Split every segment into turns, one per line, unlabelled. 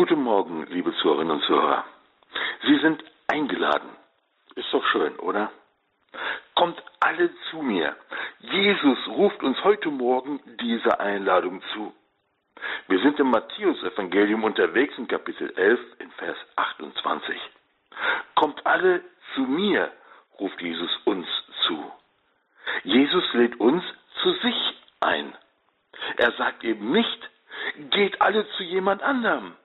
Guten Morgen, liebe Zuhörerinnen und Zuhörer. Sie sind eingeladen. Ist doch schön, oder? Kommt alle zu mir. Jesus ruft uns heute Morgen diese Einladung zu. Wir sind im Matthäus-Evangelium unterwegs in Kapitel 11 in Vers 28. Kommt alle zu mir, ruft Jesus uns zu. Jesus lädt uns zu sich ein. Er sagt eben nicht, geht alle zu jemand anderem.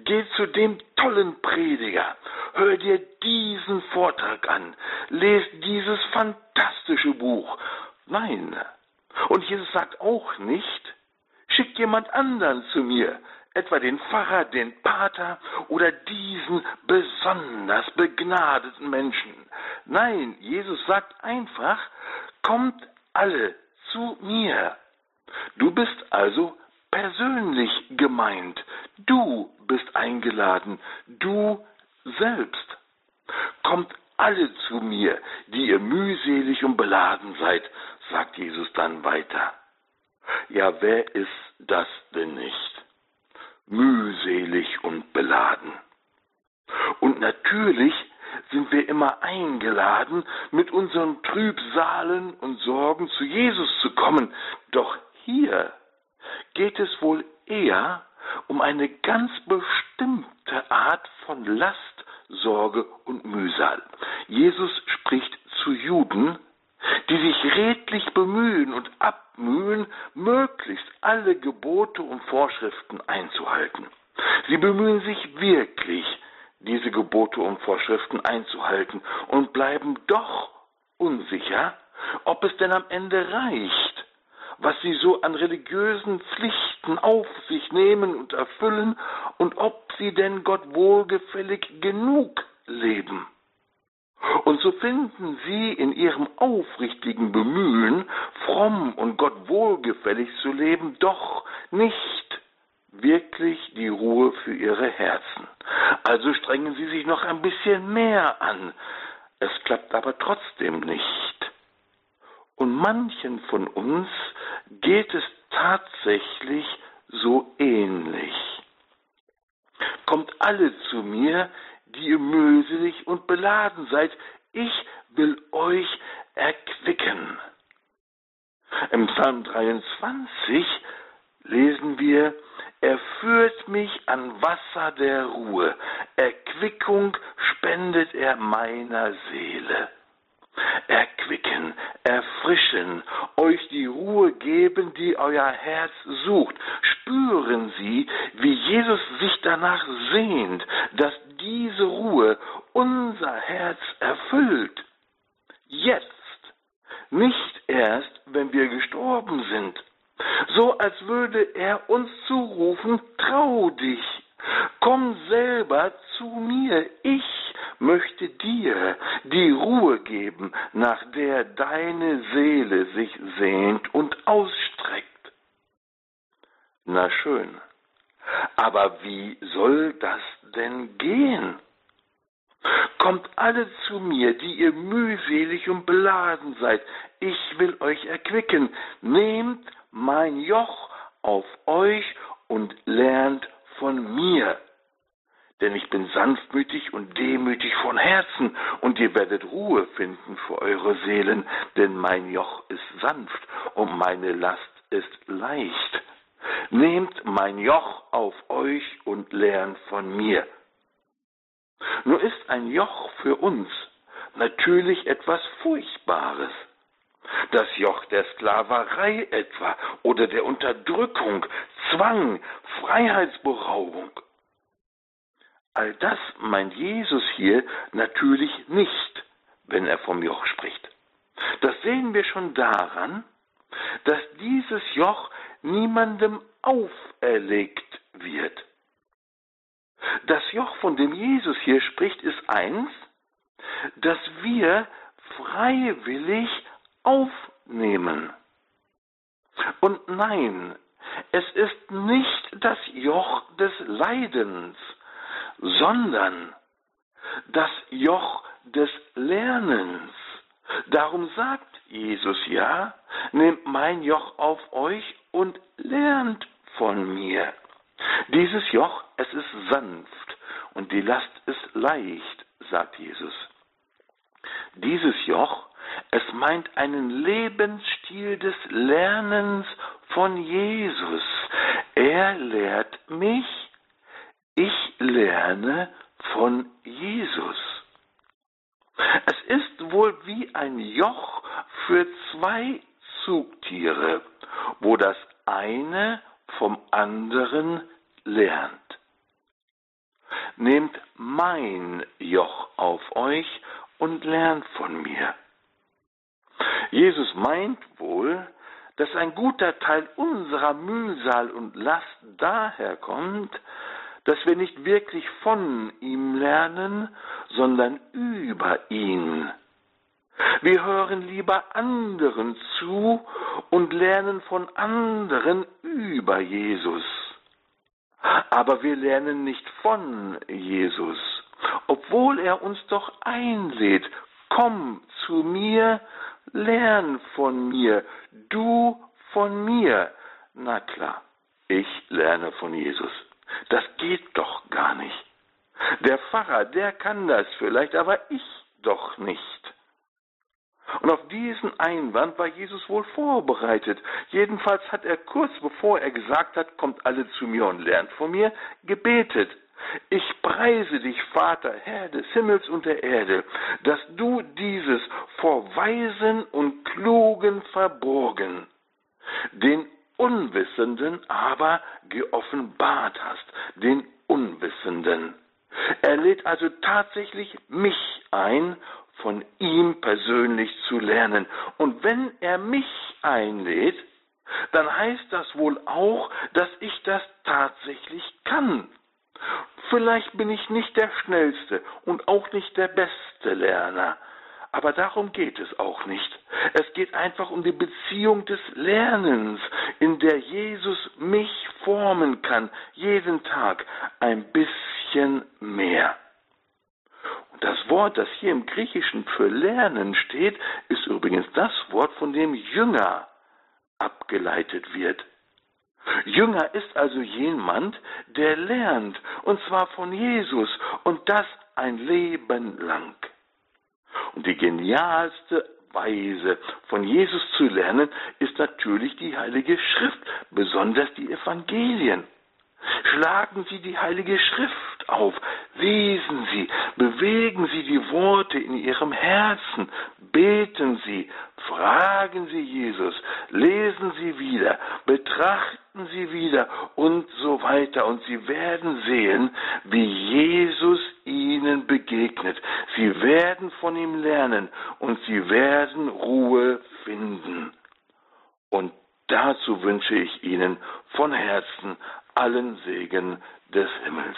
Geht zu dem tollen Prediger. Hör dir diesen Vortrag an. Lest dieses fantastische Buch. Nein. Und Jesus sagt auch nicht, schickt jemand anderen zu mir, etwa den Pfarrer, den Pater oder diesen besonders begnadeten Menschen. Nein, Jesus sagt einfach, kommt alle zu mir. Du bist also persönlich gemeint. Du bist eingeladen, du selbst. Kommt alle zu mir, die ihr mühselig und beladen seid, sagt Jesus dann weiter. Ja, wer ist das denn nicht? Mühselig und beladen. Und natürlich sind wir immer eingeladen, mit unseren Trübsalen und Sorgen zu Jesus zu kommen. Doch hier geht es wohl eher um eine ganz bestimmte Art von Last, Sorge und Mühsal. Jesus spricht zu Juden, die sich redlich bemühen und abmühen, möglichst alle Gebote und Vorschriften einzuhalten. Sie bemühen sich wirklich, diese Gebote und Vorschriften einzuhalten und bleiben doch unsicher, ob es denn am Ende reicht, was sie so an religiösen Pflichten auf sich nehmen und erfüllen und ob sie denn Gott wohlgefällig genug leben. Und so finden sie in ihrem aufrichtigen Bemühen, fromm und Gott wohlgefällig zu leben, doch nicht wirklich die Ruhe für ihre Herzen. Also strengen sie sich noch ein bisschen mehr an. Es klappt aber trotzdem nicht. Und manchen von uns geht es tatsächlich so ähnlich. Kommt alle zu mir, die ihr mühselig und beladen seid, ich will euch erquicken. Im Psalm 23 lesen wir, er führt mich an Wasser der Ruhe, Erquickung spendet er meiner Seele. Erquicken, erfrischen, euch die Ruhe geben, die euer Herz sucht. Spüren Sie, wie Jesus sich danach sehnt, dass diese Ruhe unser Herz erfüllt. Jetzt, nicht erst, wenn wir gestorben sind. So als würde er uns zurufen, trau dich, komm selber zu mir, ich möchte dir die Ruhe geben, nach der deine Seele sich sehnt und ausstreckt. Na schön, aber wie soll das denn gehen? Kommt alle zu mir, die ihr mühselig und beladen seid, ich will euch erquicken, nehmt mein Joch auf euch und lernt von mir denn ich bin sanftmütig und demütig von Herzen, und ihr werdet Ruhe finden für eure Seelen, denn mein Joch ist sanft und meine Last ist leicht. Nehmt mein Joch auf euch und lernt von mir. Nur ist ein Joch für uns natürlich etwas Furchtbares. Das Joch der Sklaverei etwa oder der Unterdrückung, Zwang, Freiheitsberaubung. All das meint Jesus hier natürlich nicht, wenn er vom Joch spricht. Das sehen wir schon daran, dass dieses Joch niemandem auferlegt wird. Das Joch, von dem Jesus hier spricht, ist eins, das wir freiwillig aufnehmen. Und nein, es ist nicht das Joch des Leidens, sondern das Joch des Lernens. Darum sagt Jesus ja, nehmt mein Joch auf euch und lernt von mir. Dieses Joch, es ist sanft und die Last ist leicht, sagt Jesus. Dieses Joch, es meint einen Lebensstil des Lernens von Jesus. Er lehrt mich, ich lerne von Jesus. Es ist wohl wie ein Joch für zwei Zugtiere, wo das eine vom anderen lernt. Nehmt mein Joch auf euch und lernt von mir. Jesus meint wohl, dass ein guter Teil unserer Mühsal und Last daher kommt, dass wir nicht wirklich von ihm lernen, sondern über ihn. Wir hören lieber anderen zu und lernen von anderen über Jesus. Aber wir lernen nicht von Jesus, obwohl er uns doch einlädt, komm zu mir, lern von mir, du von mir. Na klar, ich lerne von Jesus. Das geht doch gar nicht. Der Pfarrer, der kann das vielleicht, aber ich doch nicht. Und auf diesen Einwand war Jesus wohl vorbereitet. Jedenfalls hat er kurz bevor er gesagt hat, kommt alle zu mir und lernt von mir, gebetet. Ich preise dich, Vater, Herr des Himmels und der Erde, dass du dieses vor Weisen und Klugen verborgen, den Unwissenden aber geoffenbart hast, den Unwissenden. Er lädt also tatsächlich mich ein, von ihm persönlich zu lernen. Und wenn er mich einlädt, dann heißt das wohl auch, dass ich das tatsächlich kann. Vielleicht bin ich nicht der schnellste und auch nicht der beste Lerner, aber darum geht es auch nicht. Es geht einfach um die Beziehung des Lernens, in der Jesus mich formen kann, jeden Tag ein bisschen mehr. Und das Wort, das hier im Griechischen für Lernen steht, ist übrigens das Wort, von dem Jünger abgeleitet wird. Jünger ist also jemand, der lernt, und zwar von Jesus, und das ein Leben lang. Und die genialste Weise von Jesus zu lernen ist natürlich die Heilige Schrift, besonders die Evangelien. Schlagen Sie die Heilige Schrift auf, lesen Sie, bewegen Sie die Worte in Ihrem Herzen, beten Sie, fragen Sie Jesus, lesen Sie wieder, betrachten Sie wieder und so weiter. Und Sie werden sehen, wie begegnet. Sie werden von ihm lernen und Sie werden Ruhe finden. Und dazu wünsche ich Ihnen von Herzen allen Segen des Himmels.